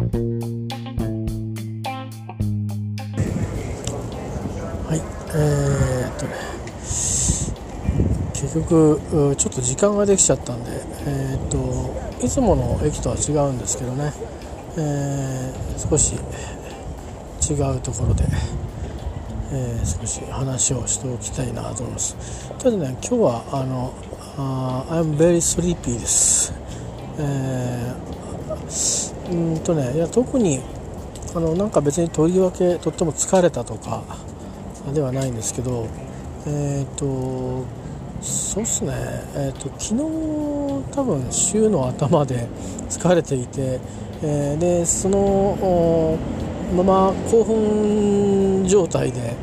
はいえー、っとね。結局ちょっと時間ができちゃったんでえー、っといつもの駅とは違うんですけどね、えー、少し違うところで、えー、少し話をしておきたいなと思います。ただね今日はあのあ I'm very sleepy です、えー、うんとねいや特にあのなんか別にとりわけとっても疲れたとかではないんですけどえっ、ー、とそうっすね。えっ、ー、と昨日多分週の頭で 疲れていて、えー、でそのまま興奮状態で、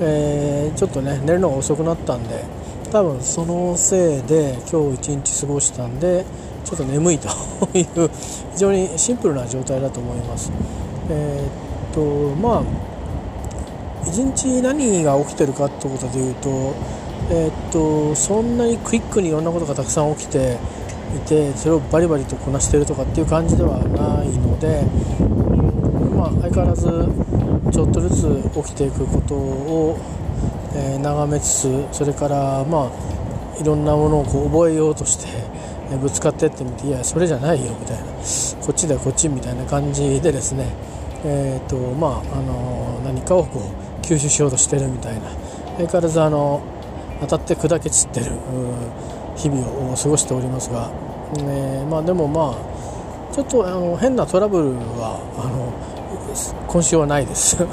えー、ちょっとね寝るのが遅くなったんで多分そのせいで今日一日過ごしたんでちょっと眠いという 非常にシンプルな状態だと思います。えー、っとまあ一日何が起きてるかってことでいうと,、えー、っとそんなにクイックにいろんなことがたくさん起きていてそれをバリバリとこなしてるとかっていう感じではないのでまあ、相変わらずちょっとずつ起きていくことを、えー、眺めつつそれからまあいろんなものをこう覚えようとして、ぶつかってってみていやそれじゃないよみたいな。こっちだこっちみたいな感じでですね。えーとまああの何かをこう吸収しようとしてるみたいな。相変わらずあの当たって砕け散ってる日々を過ごしておりますが、えー、まあでもまあちょっとあの変なトラブルはあの今週はないです。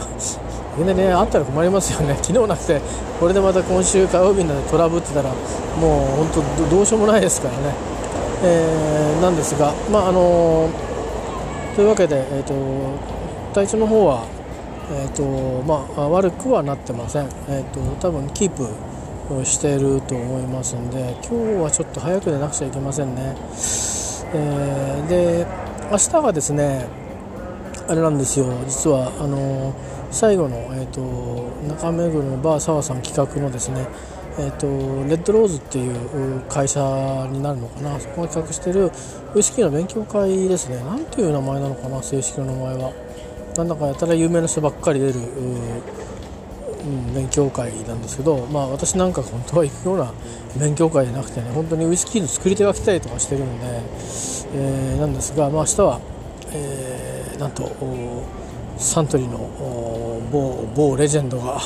でねあったら困りますよね。昨日なくてこれでまた今週火曜日になってトラブってたらもう本当どうしようもないですからね、えー、なんですがまああのというわけで、えーと、体調の方は、えーとまあ、悪くはなってません、えーと、多分キープしていると思いますんで今日はちょっと早く寝なくちゃいけませんね、えー、で明日はですねあれなんですよ。実はあの最後の、えーと、中目黒のバー沢さん企画のですねえーと、レッドローズっていう会社になるのかな？そこが企画してるウイスキーの勉強会ですね。何ていう名前なのかな？正式な名前は。なんだかやたら有名な人ばっかり出る、うん、勉強会なんですけど、まあ、私なんか本当は行くような勉強会じゃなくてね本当にウイスキーの作り手が来たりとかしてるんで、えー、なんですが、まあ、明日は、えーなんとサントリーの某某レジェンドが、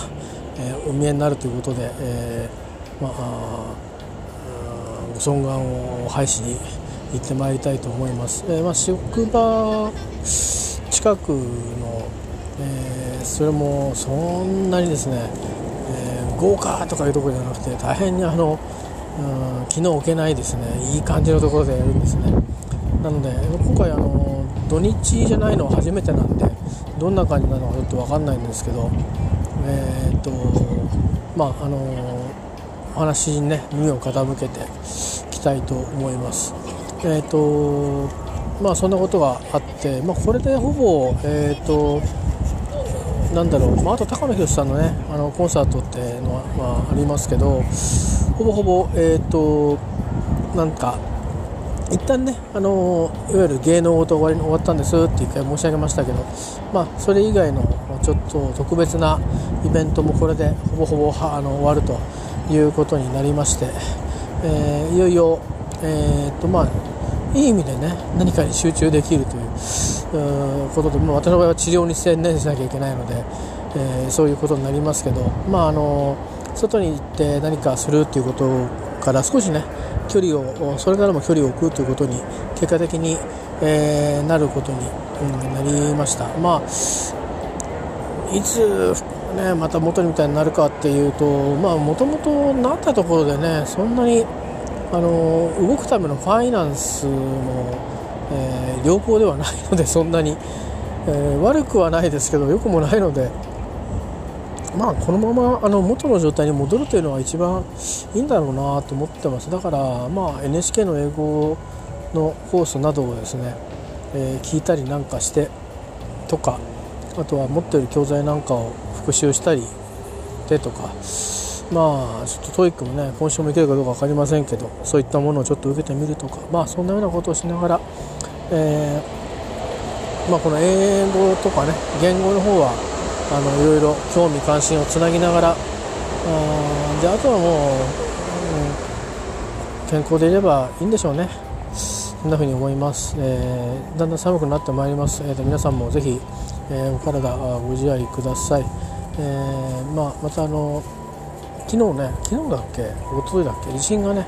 えー、お見えになるということで、えー、まあご尊願を拝しに行ってまいりたいと思います。えーまあ、職場近くの、えー、それもそんなにですね、えー、豪華とかいうところじゃなくて大変にあの、うん、気の置けないですねいい感じのところでやるんですね。なので今回あの土日じゃないのは初めてなんでどんな感じなのかちょっと分かんないんですけどえー、っとまああのお話にね耳を傾けていきたいと思います。えー、っとまあそんなことがあって、まあ、これでほぼえー、っとなんだろう、まあ、あと高野宏さんのねあのコンサートっていうのは、まあ、ありますけどほぼほぼえっ、となんか一旦ね、あのいわゆる芸能ごと終わり終わったんですって一回申し上げましたけど、まあ、それ以外のちょっと特別なイベントもこれでほぼほぼあの終わるということになりまして、えー、いよいよ、えー、っとまあ、いい意味でね何かに集中できるということで、まあ、私の場合は治療に専念しなきゃいけないので、えー、そういうことになりますけど、まあ、あの外に行って何かするっていうことから少しね距離をそれからも距離を置くということに結果的に、えー、なることに、うん、なりました。まあいつね、また元にみたいになるかっていうともともとなったところでねそんなにあの動くためのファイナンスも、えー、良好ではないのでそんなに、えー、悪くはないですけど良くもないので。まあこのままあの元の状態に戻るというのが一番いいんだろうなと思ってます。だからまあ NHK の英語のコースなどをですね、えー、聞いたりなんかしてとかあとは持ってる教材なんかを復習したりでとかまあちょっと TOEIC もね今週もいけるかどうか分かりませんけどそういったものをちょっと受けてみるとかまあそんなようなことをしながら、えーまあ、この英語とかね言語の方はあのいろいろ興味関心をつなぎながらあであとはもう、うん、健康でいればいいんでしょうね。そんな風に思います、えー、だんだん寒くなってまいります、えー、と皆さんもぜひ、えー、お体ご自愛ください、えーまあ、またあの昨日ね昨日だっけ一昨日だっけ地震がね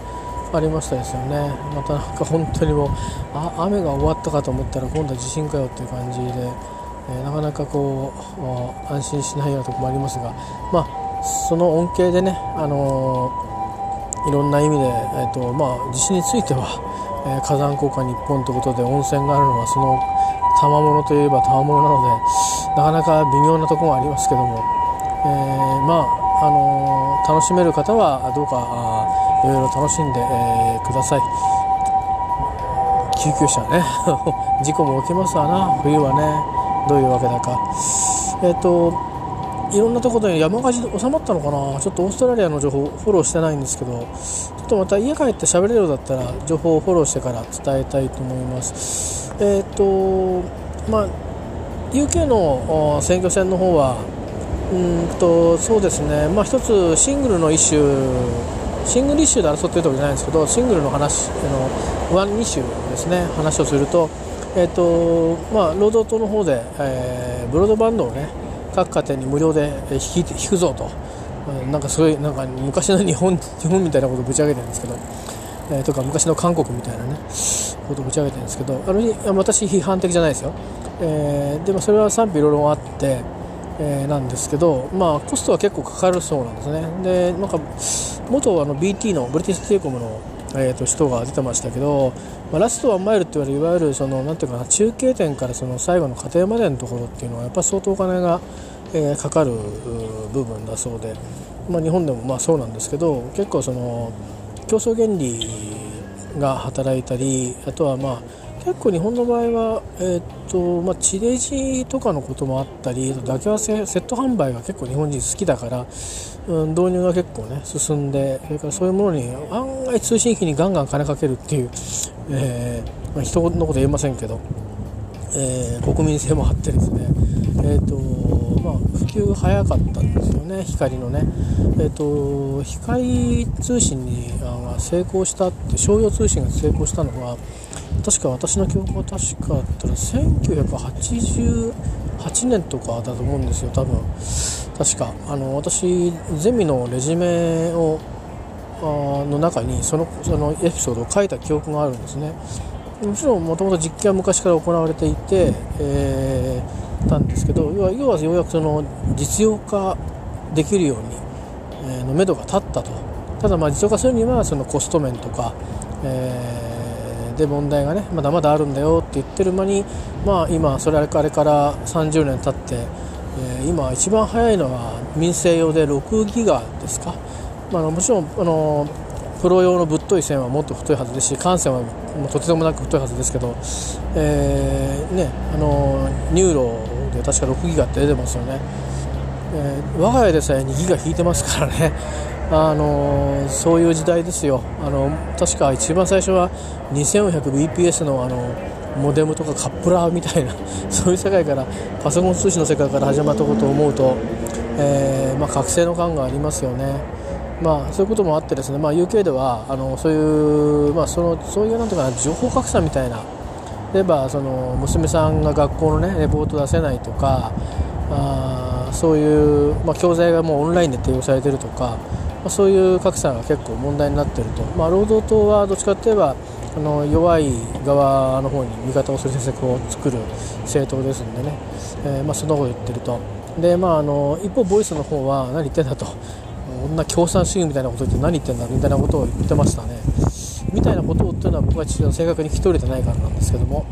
ありましたですよね。またなんか本当にもうあ雨が終わったかと思ったら今度は地震かよっていう感じで、えー、なかなかこう安心しないようなところもありますがまあその恩恵でね、あのー、いろんな意味で、えーとまあ、地震については、えー、火山国家日本ということで温泉があるのはその賜物といえば賜物なのでなかなか微妙なところがありますけども、えー、まあ、あの楽しめる方はどうかいろいろ楽しんで、えー、ください。救急車ね。事故も起きますわな。冬はね。どういうわけだか。えっ、といろんなところで山火事で収まったのかな。ちょっとオーストラリアの情報フォローしてないんですけど。ちょっとまた家帰って喋れるようだったら情報をフォローしてから伝えたいと思います。えっ、ー、とまあ UK の選挙戦の方はうんとそうですね。まあ一つシングルの一種シングルイシュで争っているとかじゃないんですけどシングルの話あのワンイシュですね。話をすると,、えーとまあ、労働党の方で、えー、ブロードバンドをね各家庭に無料で引き引くぞと、なんかすごいなんか昔の日本日本みたいなことをぶち上げてるんですけど、えー、とか昔の韓国みたいなね。ことをぶち上げてるんですけどあの私批判的じゃないですよ、えー、でもそれは賛否両論あってえー、なんですけど、まあ、コストは結構かかるそうなんですね。でなんか元あの BT のブリティス・テレコムの、えー、と人が出てましたけど、まあ、ラストワンマイルって言われるいわゆるそのなんていうかな中継点からその最後の過程までのところっていうのはやっぱ相当お金が、えー、かかる部分だそうで、まあ、日本でもまあそうなんですけど結構その競争原理が働いたりあとはまあ結構日本の場合は、えーとまあ、地デジとかのこともあったり妥協セット販売が結構日本人好きだから、うん、導入が結構ね進んでそれからそういうものに案外通信費にガンガン金かけるっていう、えーまあ、人のこと言えませんけど、えー、国民性もあってですね、えーとあ、普及が早かったんですよね光のね、えーと、光通信にあ成功したって商用通信が成功したのは確か私の記憶は確かだったら1988年とかだと思うんですよ多分。確か。あの私ゼミのレジュメをの中にそのそのエピソードを書いた記憶があるんですね。もちろんもともと実験は昔から行われていて、えー、たんですけど要は要はようやくその実用化できるように、えー、の目処が立ったと。ただまあ実用化するにはそのコスト面とか、えーで問題がねまだまだあるんだよって言ってる間にまあ今それあれから30年経って、えー、今一番早いのは民生用で6ギガですか、まあ、もちろんあのプロ用のぶっとい線はもっと太いはずですし幹線はもうとてつもなく太いはずですけど、えー、ね、あの NURO で確か6ギガって出てますよね、えー、我が家でさえ2ギガ引いてますからね。あのそういう時代ですよ。あの確か一番最初は 2400bps のあのモデムとかカップラーみたいな そういう世界からパソコン通信の世界から始まったことを思うと、えー、まあ、覚醒の感がありますよね。まあ、そういうこともあってですね、まあ、UK ではあのそういう、まあ、そのそういうなんていうかな情報格差みたいな例えばその娘さんが学校の、ね、レポート出せないとかあそういう、まあ、教材がもうオンラインで提供されているとかまあ、そういう格差が結構問題になっていると、まあ、労働党はどっちかといえばあの弱い側の方に味方をする政策を作る政党ですんでね、えー、まあ、そんなこと言ってると。で、まあ、あの一方、ボイスの方は何言ってんだと。こんな共産主義みたいなこと言って何言ってんだみたいなことを言ってましたね。みたいなことをっていうのは僕は正確に聞き取れてないからなんですけども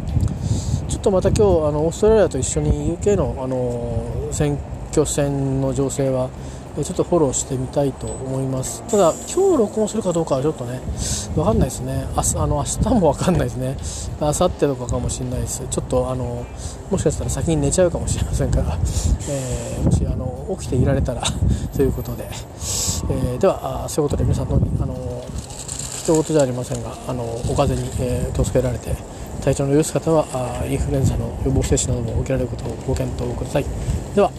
ちょっとまた今日あのオーストラリアと一緒に UK のあの選挙戦の情勢はちょっとフォローしてみたいと思います。ただ今日録音するかどうかはちょっとね分かんないですね。ああの明日も分かんないですね。明後日とかかもしれないです。ちょっとあのもしかしたら先に寝ちゃうかもしれませんから、えー、もしあの起きていられたらということで、えー、ではあそういうことで皆さんのあの一言じゃありませんがあのお風邪に、えー、気をつけられて体調の良い方はあインフルエンザの予防接種なども受けられることをご検討ください。では